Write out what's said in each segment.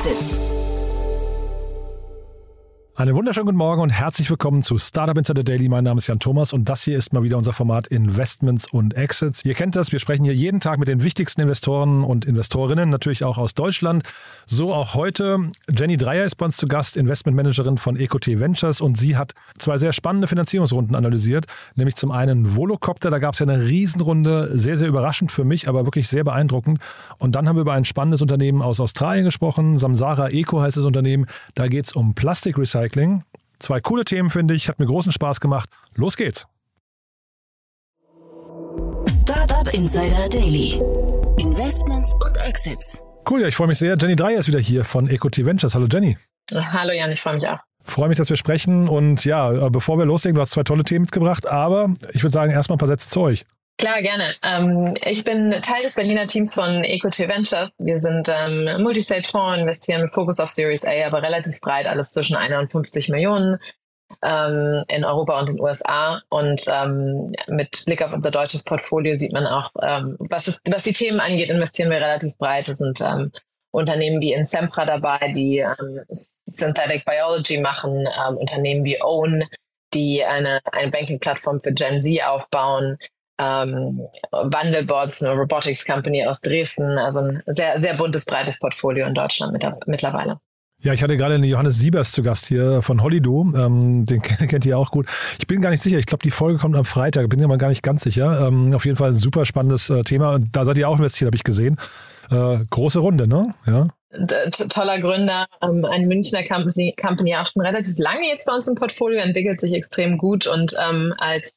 Exits. Einen wunderschönen guten Morgen und herzlich willkommen zu Startup Insider Daily. Mein Name ist Jan Thomas und das hier ist mal wieder unser Format Investments und Exits. Ihr kennt das, wir sprechen hier jeden Tag mit den wichtigsten Investoren und Investorinnen, natürlich auch aus Deutschland. So auch heute. Jenny Dreier ist bei uns zu Gast, Investmentmanagerin von EcoT Ventures und sie hat zwei sehr spannende Finanzierungsrunden analysiert, nämlich zum einen Volocopter, da gab es ja eine Riesenrunde, sehr, sehr überraschend für mich, aber wirklich sehr beeindruckend. Und dann haben wir über ein spannendes Unternehmen aus Australien gesprochen, Samsara Eco heißt das Unternehmen, da geht es um Plastikrecycling Recycling. Zwei coole Themen, finde ich. Hat mir großen Spaß gemacht. Los geht's. Startup Insider Daily. Investments und Exits. Cool, ja, ich freue mich sehr. Jenny Dreier ist wieder hier von EcoT Ventures. Hallo Jenny. Hallo Jan, ich freue mich auch. Freue mich, dass wir sprechen. Und ja, bevor wir loslegen, du hast zwei tolle Themen mitgebracht, aber ich würde sagen, erstmal ein paar Sätze zu euch. Klar, gerne. Ähm, ich bin Teil des Berliner Teams von EcoT Ventures. Wir sind ähm, Multistage-Fonds, investieren mit Fokus auf Series A, aber relativ breit, alles zwischen 51 Millionen ähm, in Europa und den USA. Und ähm, mit Blick auf unser deutsches Portfolio sieht man auch, ähm, was, es, was die Themen angeht, investieren wir relativ breit. Es sind ähm, Unternehmen wie Insempra dabei, die ähm, Synthetic Biology machen, Unternehmen wie Own, die eine, eine Banking-Plattform für Gen Z aufbauen, ähm, Wandelbots, eine Robotics Company aus Dresden. Also ein sehr, sehr buntes, breites Portfolio in Deutschland mit, mittlerweile. Ja, ich hatte gerade den Johannes Siebers zu Gast hier von Hollydo. Ähm, den kennt ihr auch gut. Ich bin gar nicht sicher. Ich glaube, die Folge kommt am Freitag. Bin mir mal gar nicht ganz sicher. Ähm, auf jeden Fall ein super spannendes äh, Thema. Und da seid ihr auch investiert, habe ich gesehen. Äh, große Runde, ne? Ja. Toller Gründer, ähm, ein Münchner Company, Company, auch schon relativ lange jetzt bei uns im Portfolio, entwickelt sich extrem gut und ähm, als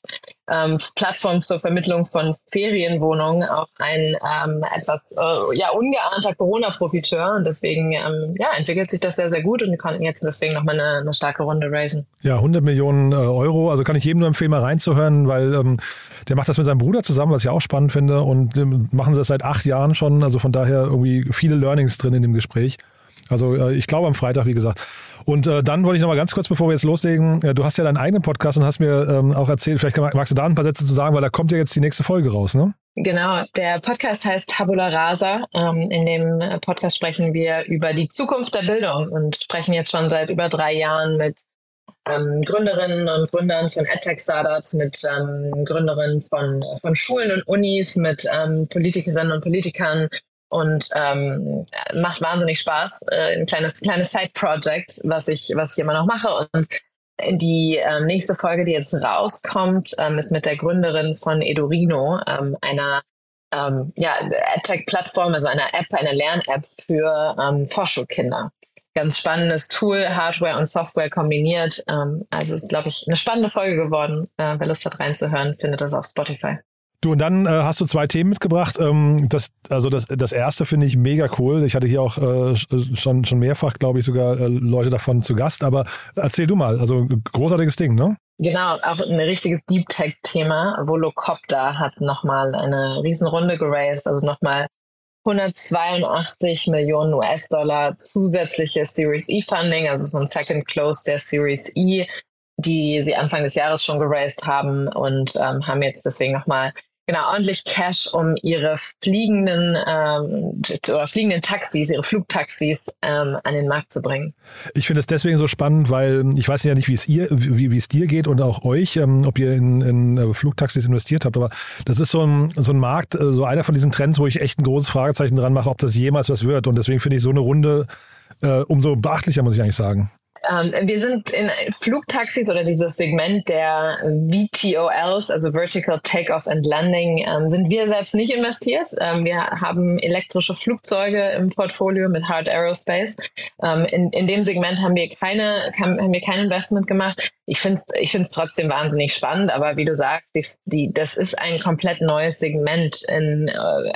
ähm, Plattform zur Vermittlung von Ferienwohnungen auch ein ähm, etwas äh, ja, ungeahnter Corona-Profiteur. Und deswegen ähm, ja, entwickelt sich das sehr, sehr gut und wir konnten jetzt deswegen nochmal eine, eine starke Runde raisen. Ja, 100 Millionen äh, Euro. Also kann ich jedem nur empfehlen, mal reinzuhören, weil ähm, der macht das mit seinem Bruder zusammen, was ich auch spannend finde. Und ähm, machen sie das seit acht Jahren schon. Also von daher irgendwie viele Learnings drin in dem Gespräch. Also äh, ich glaube am Freitag, wie gesagt. Und äh, dann wollte ich noch mal ganz kurz, bevor wir jetzt loslegen, äh, du hast ja deinen eigenen Podcast und hast mir ähm, auch erzählt, vielleicht magst du da ein paar Sätze zu sagen, weil da kommt ja jetzt die nächste Folge raus, ne? Genau, der Podcast heißt Tabula Rasa. Ähm, in dem Podcast sprechen wir über die Zukunft der Bildung und sprechen jetzt schon seit über drei Jahren mit ähm, Gründerinnen und Gründern von EdTech-Startups, mit ähm, Gründerinnen von, von Schulen und Unis, mit ähm, Politikerinnen und Politikern, und ähm, macht wahnsinnig Spaß. Äh, ein kleines, kleines Side-Project, was ich, was ich immer noch mache. Und die ähm, nächste Folge, die jetzt rauskommt, ähm, ist mit der Gründerin von Edurino, ähm, einer ähm, ja, AdTech-Plattform, also einer App, einer Lern-App für ähm, Vorschulkinder. Ganz spannendes Tool, Hardware und Software kombiniert. Also ist, glaube ich, eine spannende Folge geworden. Äh, wer Lust hat reinzuhören, findet das auf Spotify. Du, und dann äh, hast du zwei Themen mitgebracht. Ähm, das, also das, das erste finde ich mega cool. Ich hatte hier auch äh, schon, schon mehrfach, glaube ich, sogar äh, Leute davon zu Gast. Aber erzähl du mal, also großartiges Ding, ne? Genau, auch ein richtiges Deep Tech-Thema. Volocopter hat nochmal eine Riesenrunde geraced, also nochmal 182 Millionen US-Dollar zusätzliche Series E-Funding, also so ein Second Close der Series E, die sie Anfang des Jahres schon geraced haben und ähm, haben jetzt deswegen nochmal genau ordentlich Cash, um ihre fliegenden ähm, oder fliegenden Taxis, ihre Flugtaxis ähm, an den Markt zu bringen. Ich finde es deswegen so spannend, weil ich weiß ja nicht, wie es ihr, wie, wie es dir geht und auch euch, ähm, ob ihr in, in äh, Flugtaxis investiert habt, aber das ist so ein, so ein Markt, äh, so einer von diesen Trends, wo ich echt ein großes Fragezeichen dran mache, ob das jemals was wird. Und deswegen finde ich so eine Runde äh, umso beachtlicher, muss ich eigentlich sagen. Ähm, wir sind in Flugtaxis oder dieses Segment der VTOLs, also Vertical Takeoff and Landing, ähm, sind wir selbst nicht investiert. Ähm, wir haben elektrische Flugzeuge im Portfolio mit Hard Aerospace. Ähm, in, in dem Segment haben wir keine, haben wir kein Investment gemacht. Ich finde es ich find's trotzdem wahnsinnig spannend, aber wie du sagst, die, die, das ist ein komplett neues Segment. In äh,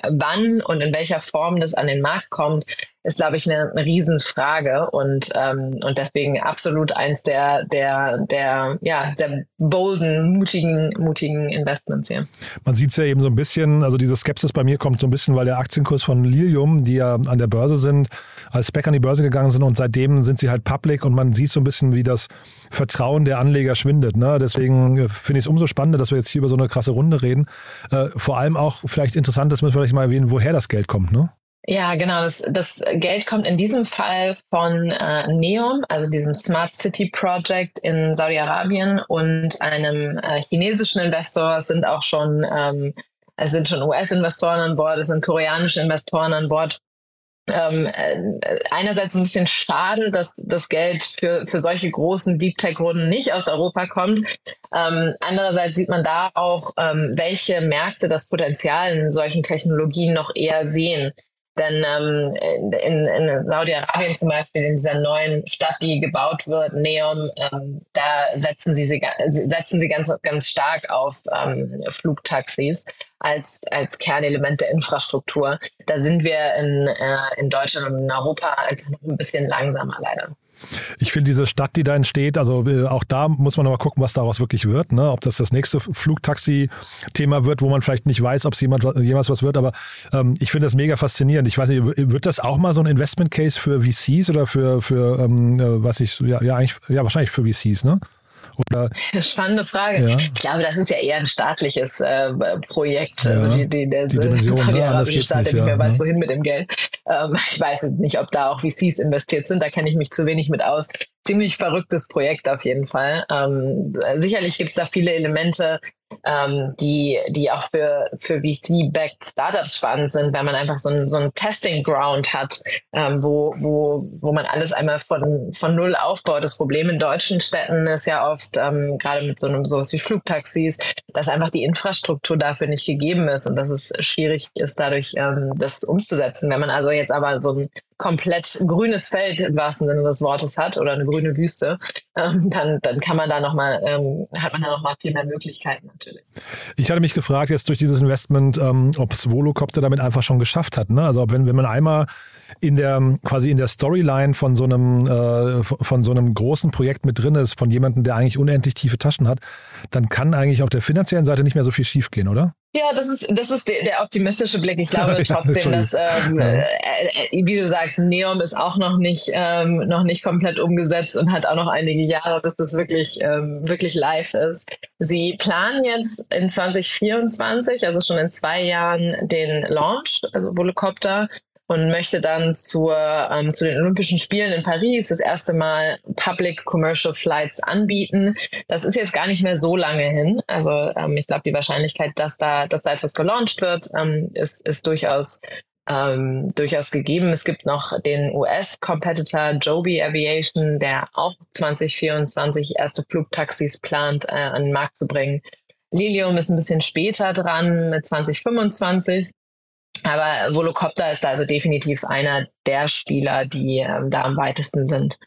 wann und in welcher Form das an den Markt kommt, ist, glaube ich, eine, eine Riesenfrage und, ähm, und deswegen absolut eins der, der, der, ja, der bolden, mutigen, mutigen Investments hier. Man sieht es ja eben so ein bisschen, also diese Skepsis bei mir kommt so ein bisschen, weil der Aktienkurs von Lilium, die ja an der Börse sind, als Spec an die Börse gegangen sind und seitdem sind sie halt public und man sieht so ein bisschen, wie das Vertrauen der Anleger schwindet. Ne? Deswegen äh, finde ich es umso spannender, dass wir jetzt hier über so eine krasse Runde reden. Äh, vor allem auch vielleicht interessant, das müssen wir vielleicht mal erwähnen, woher das Geld kommt. Ne? Ja, genau. Das, das Geld kommt in diesem Fall von äh, NEOM, also diesem Smart City Project in Saudi-Arabien und einem äh, chinesischen Investor. Es sind auch schon, ähm, sind schon US-Investoren an Bord, es sind koreanische Investoren an Bord ähm, äh, einerseits ein bisschen schade, dass das Geld für, für solche großen Deep Tech-Runden nicht aus Europa kommt. Ähm, andererseits sieht man da auch, ähm, welche Märkte das Potenzial in solchen Technologien noch eher sehen. Denn ähm, in, in Saudi-Arabien zum Beispiel, in dieser neuen Stadt, die gebaut wird, Neom, ähm, da setzen sie, sie, setzen sie ganz, ganz stark auf ähm, Flugtaxis als, als Kernelement der Infrastruktur. Da sind wir in, äh, in Deutschland und in Europa einfach noch ein bisschen langsamer leider. Ich finde diese Stadt, die da entsteht, also äh, auch da muss man noch mal gucken, was daraus wirklich wird. Ne? Ob das das nächste Flugtaxi-Thema wird, wo man vielleicht nicht weiß, ob es jemand, jemals was wird. Aber ähm, ich finde das mega faszinierend. Ich weiß nicht, wird das auch mal so ein Investment-Case für VCs oder für, für ähm, äh, was ich, ja, ja, eigentlich, ja, wahrscheinlich für VCs, ne? Oder? Spannende Frage. Ja. Ich glaube, das ist ja eher ein staatliches äh, Projekt. Ja, also die, die, der die Dimension, ne? arabische Staat, der nicht mehr weiß, ne? wohin mit dem Geld. Ähm, ich weiß jetzt nicht, ob da auch VCs investiert sind. Da kenne ich mich zu wenig mit aus ziemlich verrücktes Projekt auf jeden Fall. Ähm, sicherlich gibt es da viele Elemente, ähm, die, die auch für, für VC-backed Startups spannend sind, wenn man einfach so ein, so ein Testing Ground hat, ähm, wo, wo, wo man alles einmal von, von Null aufbaut. Das Problem in deutschen Städten ist ja oft, ähm, gerade mit so einem sowas wie Flugtaxis, dass einfach die Infrastruktur dafür nicht gegeben ist und dass es schwierig ist, dadurch ähm, das umzusetzen. Wenn man also jetzt aber so ein komplett grünes Feld im wahrsten Sinne des Wortes hat oder eine grüne Wüste, ähm, dann, dann kann man da nochmal, ähm, hat man da nochmal viel mehr Möglichkeiten natürlich. Ich hatte mich gefragt jetzt durch dieses Investment, ähm, ob es Volocopter damit einfach schon geschafft hat. Ne? Also wenn, wenn man einmal in der quasi in der Storyline von so einem äh, von so einem großen Projekt mit drin ist, von jemandem, der eigentlich unendlich tiefe Taschen hat, dann kann eigentlich auf der finanziellen Seite nicht mehr so viel schiefgehen, oder? Ja, das ist, das ist der, der optimistische Blick. Ich glaube trotzdem, dass, ähm, äh, äh, wie du sagst, Neom ist auch noch nicht, ähm, noch nicht komplett umgesetzt und hat auch noch einige Jahre, bis das wirklich, ähm, wirklich live ist. Sie planen jetzt in 2024, also schon in zwei Jahren, den Launch, also Volocopter und möchte dann zur, ähm, zu den Olympischen Spielen in Paris das erste Mal Public Commercial Flights anbieten. Das ist jetzt gar nicht mehr so lange hin. Also ähm, ich glaube, die Wahrscheinlichkeit, dass da, dass da etwas gelauncht wird, ähm, ist, ist durchaus ähm, durchaus gegeben. Es gibt noch den US-Competitor Joby Aviation, der auch 2024 erste Flugtaxis plant, äh, an den Markt zu bringen. Lilium ist ein bisschen später dran mit 2025. Aber Volocopter ist also definitiv einer der Spieler, die ähm, da am weitesten sind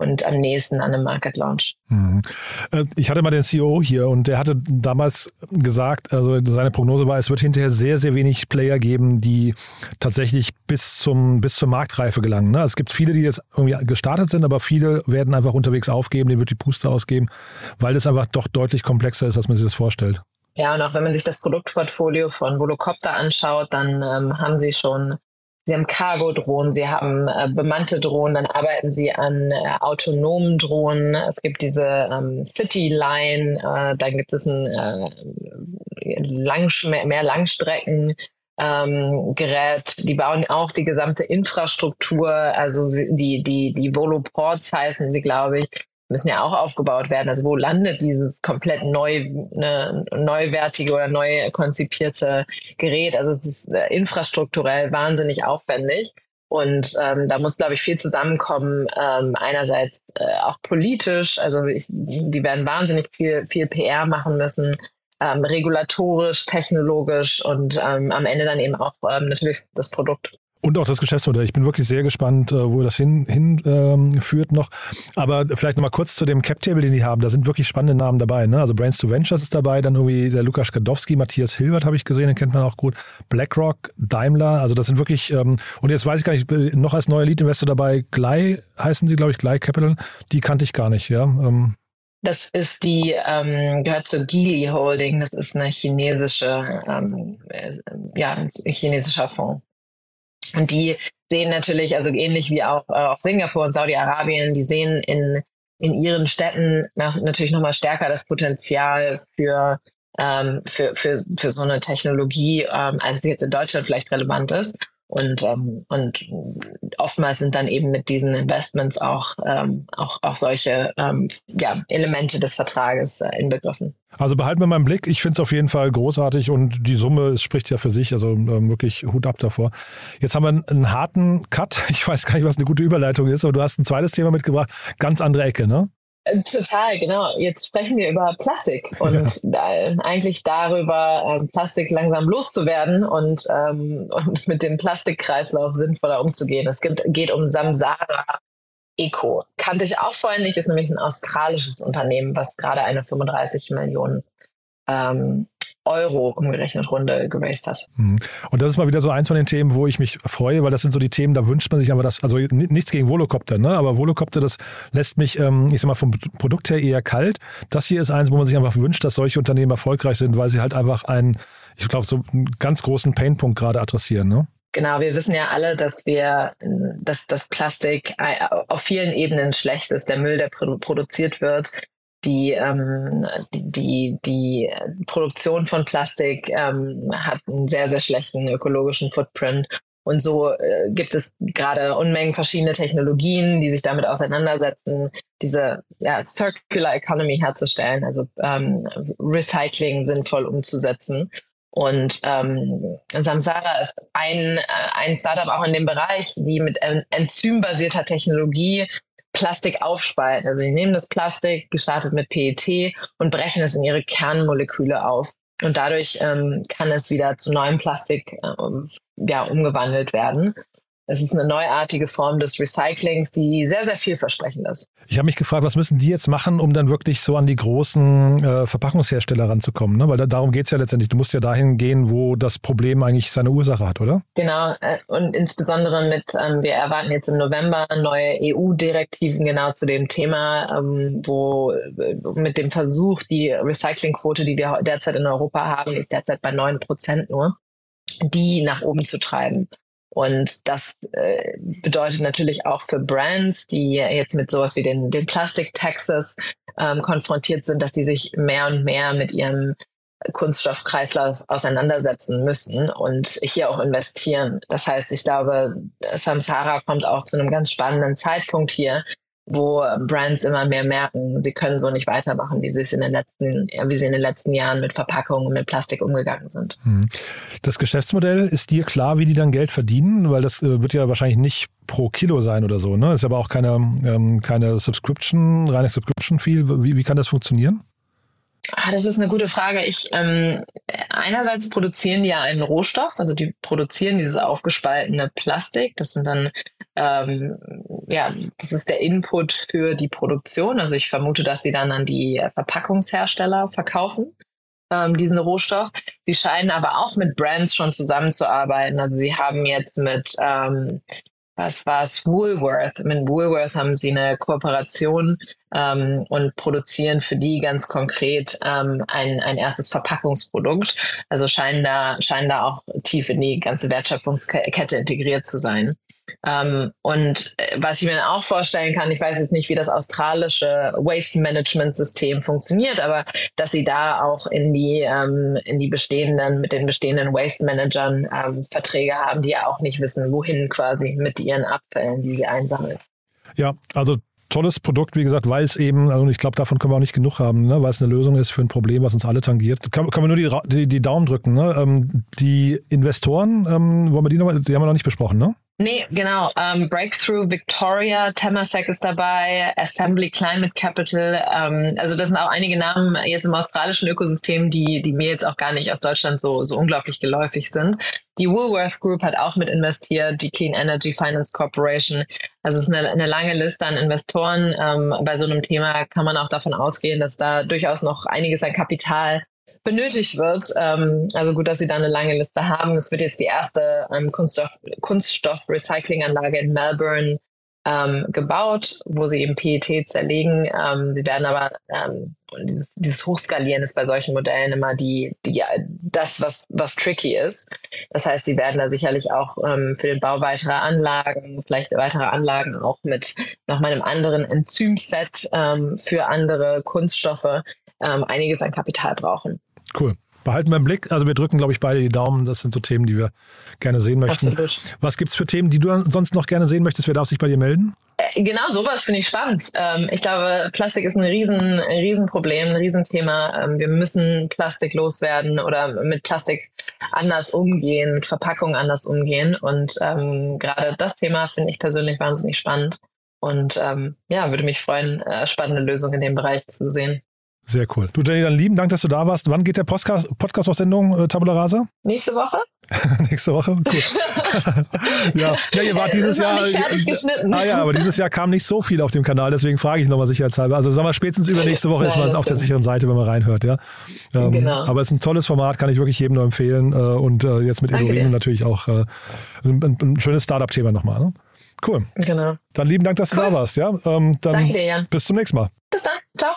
und am nächsten an einem Market Launch. Mhm. Äh, ich hatte mal den CEO hier und der hatte damals gesagt, also seine Prognose war, es wird hinterher sehr, sehr wenig Player geben, die tatsächlich bis zum bis zur Marktreife gelangen. Ne? Es gibt viele, die jetzt irgendwie gestartet sind, aber viele werden einfach unterwegs aufgeben, denen wird die Puste ausgeben, weil es einfach doch deutlich komplexer ist, als man sich das vorstellt. Ja, und auch wenn man sich das Produktportfolio von Volocopter anschaut, dann ähm, haben sie schon, sie haben Cargo-Drohnen, sie haben äh, bemannte Drohnen, dann arbeiten sie an äh, autonomen Drohnen. Es gibt diese ähm, City Line, äh, dann gibt es ein äh, Langsch mehr Langstrecken. Ähm, Gerät, die bauen auch die gesamte Infrastruktur, also die, die, die Voloports heißen sie, glaube ich, müssen ja auch aufgebaut werden. Also wo landet dieses komplett neu, ne, neuwertige oder neu konzipierte Gerät? Also es ist äh, infrastrukturell wahnsinnig aufwendig. Und ähm, da muss, glaube ich, viel zusammenkommen. Ähm, einerseits äh, auch politisch, also ich, die werden wahnsinnig viel, viel PR machen müssen, ähm, regulatorisch, technologisch und ähm, am Ende dann eben auch ähm, natürlich das Produkt. Und auch das Geschäftsmodell. Ich bin wirklich sehr gespannt, äh, wo das hinführt hin, ähm, noch. Aber vielleicht nochmal kurz zu dem Cap-Table, den die haben. Da sind wirklich spannende Namen dabei. Ne? Also Brains to Ventures ist dabei, dann irgendwie der Lukas Gadowski, Matthias Hilbert habe ich gesehen, den kennt man auch gut. BlackRock, Daimler, also das sind wirklich, ähm, und jetzt weiß ich gar nicht, noch als neuer Lead-Investor dabei, Glei heißen sie, glaube ich, Glei Capital. Die kannte ich gar nicht, ja. Ähm, das ist die, ähm, gehört zur Geely Holding, das ist eine chinesische, ähm, äh, ja, ein chinesischer Fonds. Und die sehen natürlich, also ähnlich wie auch, äh, auch Singapur und Saudi-Arabien, die sehen in, in ihren Städten nach, natürlich nochmal stärker das Potenzial für, ähm, für, für, für so eine Technologie, ähm, als es jetzt in Deutschland vielleicht relevant ist. Und, ähm, und oftmals sind dann eben mit diesen Investments auch, ähm, auch, auch solche ähm, ja, Elemente des Vertrages äh, inbegriffen. Also behalten wir mal im Blick. Ich finde es auf jeden Fall großartig und die Summe spricht ja für sich. Also ähm, wirklich Hut ab davor. Jetzt haben wir einen, einen, harten Cut. Ich weiß gar nicht, was eine gute Überleitung ist, aber du hast ein zweites Thema mitgebracht. Ganz andere Ecke, ne? Äh, total, genau. Jetzt sprechen wir über Plastik und ja. eigentlich darüber, ähm, Plastik langsam loszuwerden und, ähm, und mit dem Plastikkreislauf sinnvoller umzugehen. Es gibt, geht um Samsara Eco. Kannte ich auch vorhin nicht, ist nämlich ein australisches Unternehmen, was gerade eine 35 Millionen ähm, Euro umgerechnet Runde geraced hat. Mhm. Und das ist mal wieder so eins von den Themen, wo ich mich freue, weil das sind so die Themen, da wünscht man sich aber das, also nichts gegen Volocopter, ne? aber Volocopter, das lässt mich, ähm, ich sag mal, vom Produkt her eher kalt. Das hier ist eins, wo man sich einfach wünscht, dass solche Unternehmen erfolgreich sind, weil sie halt einfach einen, ich glaube, so einen ganz großen Painpunkt gerade adressieren. Ne? Genau, wir wissen ja alle, dass wir, dass das Plastik äh, auf vielen Ebenen schlecht ist. Der Müll, der produziert wird, die, ähm, die, die, die Produktion von Plastik ähm, hat einen sehr, sehr schlechten ökologischen Footprint. Und so äh, gibt es gerade Unmengen verschiedene Technologien, die sich damit auseinandersetzen, diese ja, Circular Economy herzustellen, also ähm, Recycling sinnvoll umzusetzen. Und ähm, Samsara ist ein, äh, ein Startup auch in dem Bereich, die mit enzymbasierter Technologie Plastik aufspalten. Also die nehmen das Plastik, gestartet mit PET, und brechen es in ihre Kernmoleküle auf. Und dadurch ähm, kann es wieder zu neuem Plastik äh, ja, umgewandelt werden. Es ist eine neuartige Form des Recyclings, die sehr, sehr vielversprechend ist. Ich habe mich gefragt, was müssen die jetzt machen, um dann wirklich so an die großen äh, Verpackungshersteller ranzukommen? Ne? Weil da, darum geht es ja letztendlich. Du musst ja dahin gehen, wo das Problem eigentlich seine Ursache hat, oder? Genau. Äh, und insbesondere mit, ähm, wir erwarten jetzt im November neue EU-Direktiven genau zu dem Thema, ähm, wo äh, mit dem Versuch, die Recyclingquote, die wir derzeit in Europa haben, ist derzeit bei 9 Prozent nur die nach oben zu treiben. Und das äh, bedeutet natürlich auch für Brands, die jetzt mit sowas wie den, den Plastik-Taxes ähm, konfrontiert sind, dass die sich mehr und mehr mit ihrem Kunststoffkreislauf auseinandersetzen müssen und hier auch investieren. Das heißt, ich glaube, Samsara kommt auch zu einem ganz spannenden Zeitpunkt hier, wo Brands immer mehr merken, sie können so nicht weitermachen, wie sie es in den letzten, wie sie in den letzten Jahren mit Verpackungen und mit Plastik umgegangen sind. Hm. Das Geschäftsmodell ist dir klar, wie die dann Geld verdienen, weil das äh, wird ja wahrscheinlich nicht pro Kilo sein oder so, ne? Ist aber auch keine, ähm, keine Subscription, reine Subscription-Fee. Wie, wie kann das funktionieren? Ah, das ist eine gute Frage. Ich ähm, einerseits produzieren die ja einen Rohstoff, also die produzieren dieses aufgespaltene Plastik. Das sind dann ähm, ja, das ist der Input für die Produktion. Also ich vermute, dass sie dann an die Verpackungshersteller verkaufen ähm, diesen Rohstoff. Sie scheinen aber auch mit Brands schon zusammenzuarbeiten. Also sie haben jetzt mit ähm, was war es, Woolworth. Mit Woolworth haben sie eine Kooperation ähm, und produzieren für die ganz konkret ähm, ein, ein erstes Verpackungsprodukt. Also scheinen da, scheinen da auch tief in die ganze Wertschöpfungskette integriert zu sein. Ähm, und äh, was ich mir dann auch vorstellen kann, ich weiß jetzt nicht, wie das australische Waste Management System funktioniert, aber dass sie da auch in die, ähm, in die bestehenden, mit den bestehenden Waste Managern ähm, Verträge haben, die ja auch nicht wissen, wohin quasi mit ihren Abfällen, die sie einsammeln. Ja, also tolles Produkt, wie gesagt, weil es eben, also ich glaube, davon können wir auch nicht genug haben, ne? weil es eine Lösung ist für ein Problem, was uns alle tangiert. Kann, können wir nur die, die, die Daumen drücken. Ne? Ähm, die Investoren, ähm, wollen wir die noch, die haben wir noch nicht besprochen, ne? Nee, genau. Ähm, Breakthrough Victoria, Temasek ist dabei, Assembly Climate Capital. Ähm, also das sind auch einige Namen jetzt im australischen Ökosystem, die, die mir jetzt auch gar nicht aus Deutschland so, so unglaublich geläufig sind. Die Woolworth Group hat auch mit investiert, die Clean Energy Finance Corporation. Also es ist eine, eine lange Liste an Investoren. Ähm, bei so einem Thema kann man auch davon ausgehen, dass da durchaus noch einiges an Kapital benötigt wird. Ähm, also gut, dass Sie da eine lange Liste haben. Es wird jetzt die erste ähm, Kunststoff, Kunststoff-Recyclinganlage in Melbourne ähm, gebaut, wo sie eben PET zerlegen. Ähm, sie werden aber ähm, dieses, dieses Hochskalieren ist bei solchen Modellen immer die, die das, was, was tricky ist. Das heißt, sie werden da sicherlich auch ähm, für den Bau weiterer Anlagen, vielleicht weitere Anlagen auch mit nochmal einem anderen Enzymset ähm, für andere Kunststoffe ähm, einiges an Kapital brauchen. Cool. behalten wir im Blick. Also wir drücken, glaube ich, beide die Daumen. Das sind so Themen, die wir gerne sehen möchten. Absolut. Was gibt es für Themen, die du sonst noch gerne sehen möchtest? Wer darf sich bei dir melden? Äh, genau, sowas finde ich spannend. Ähm, ich glaube, Plastik ist ein riesen, Riesenproblem, ein Riesenthema. Ähm, wir müssen Plastik loswerden oder mit Plastik anders umgehen, mit Verpackungen anders umgehen. Und ähm, gerade das Thema finde ich persönlich wahnsinnig spannend. Und ähm, ja, würde mich freuen, äh, spannende Lösungen in dem Bereich zu sehen. Sehr cool. Du, Jenny, dann lieben Dank, dass du da warst. Wann geht der Podcast, Podcast auf Sendung, äh, Tabula Rasa? Nächste Woche. Nächste Woche? Cool. ja. ja, ihr wart dieses Jahr. Nicht fertig geschnitten. Ah ja, aber dieses Jahr kam nicht so viel auf dem Kanal, deswegen frage ich nochmal sicherheitshalber. Also sagen wir spätestens übernächste Woche ist man auf der sicheren Seite, wenn man reinhört, ja. Ähm, genau. Aber es ist ein tolles Format, kann ich wirklich jedem nur empfehlen. Äh, und äh, jetzt mit Edorino natürlich auch äh, ein, ein, schönes Startup-Thema nochmal. Ne? Cool. Genau. Dann lieben Dank, dass cool. du da warst. Ja? Ähm, dann Danke dir, Jan. Bis zum nächsten Mal. Bis dann. Ciao.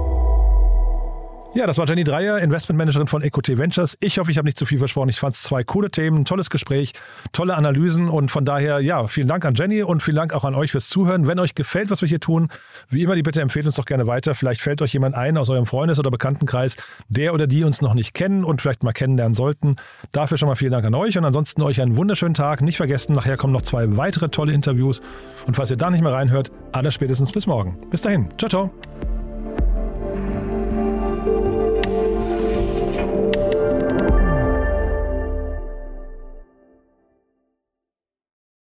Ja, das war Jenny Dreier, Investmentmanagerin von EcoT Ventures. Ich hoffe, ich habe nicht zu viel versprochen. Ich fand es zwei coole Themen, tolles Gespräch, tolle Analysen und von daher, ja, vielen Dank an Jenny und vielen Dank auch an euch fürs Zuhören. Wenn euch gefällt, was wir hier tun, wie immer, die Bitte empfehlt uns doch gerne weiter. Vielleicht fällt euch jemand ein aus eurem Freundes- oder Bekanntenkreis, der oder die uns noch nicht kennen und vielleicht mal kennenlernen sollten. Dafür schon mal vielen Dank an euch und ansonsten euch einen wunderschönen Tag. Nicht vergessen, nachher kommen noch zwei weitere tolle Interviews und falls ihr da nicht mehr reinhört, alles spätestens bis morgen. Bis dahin. Ciao, ciao.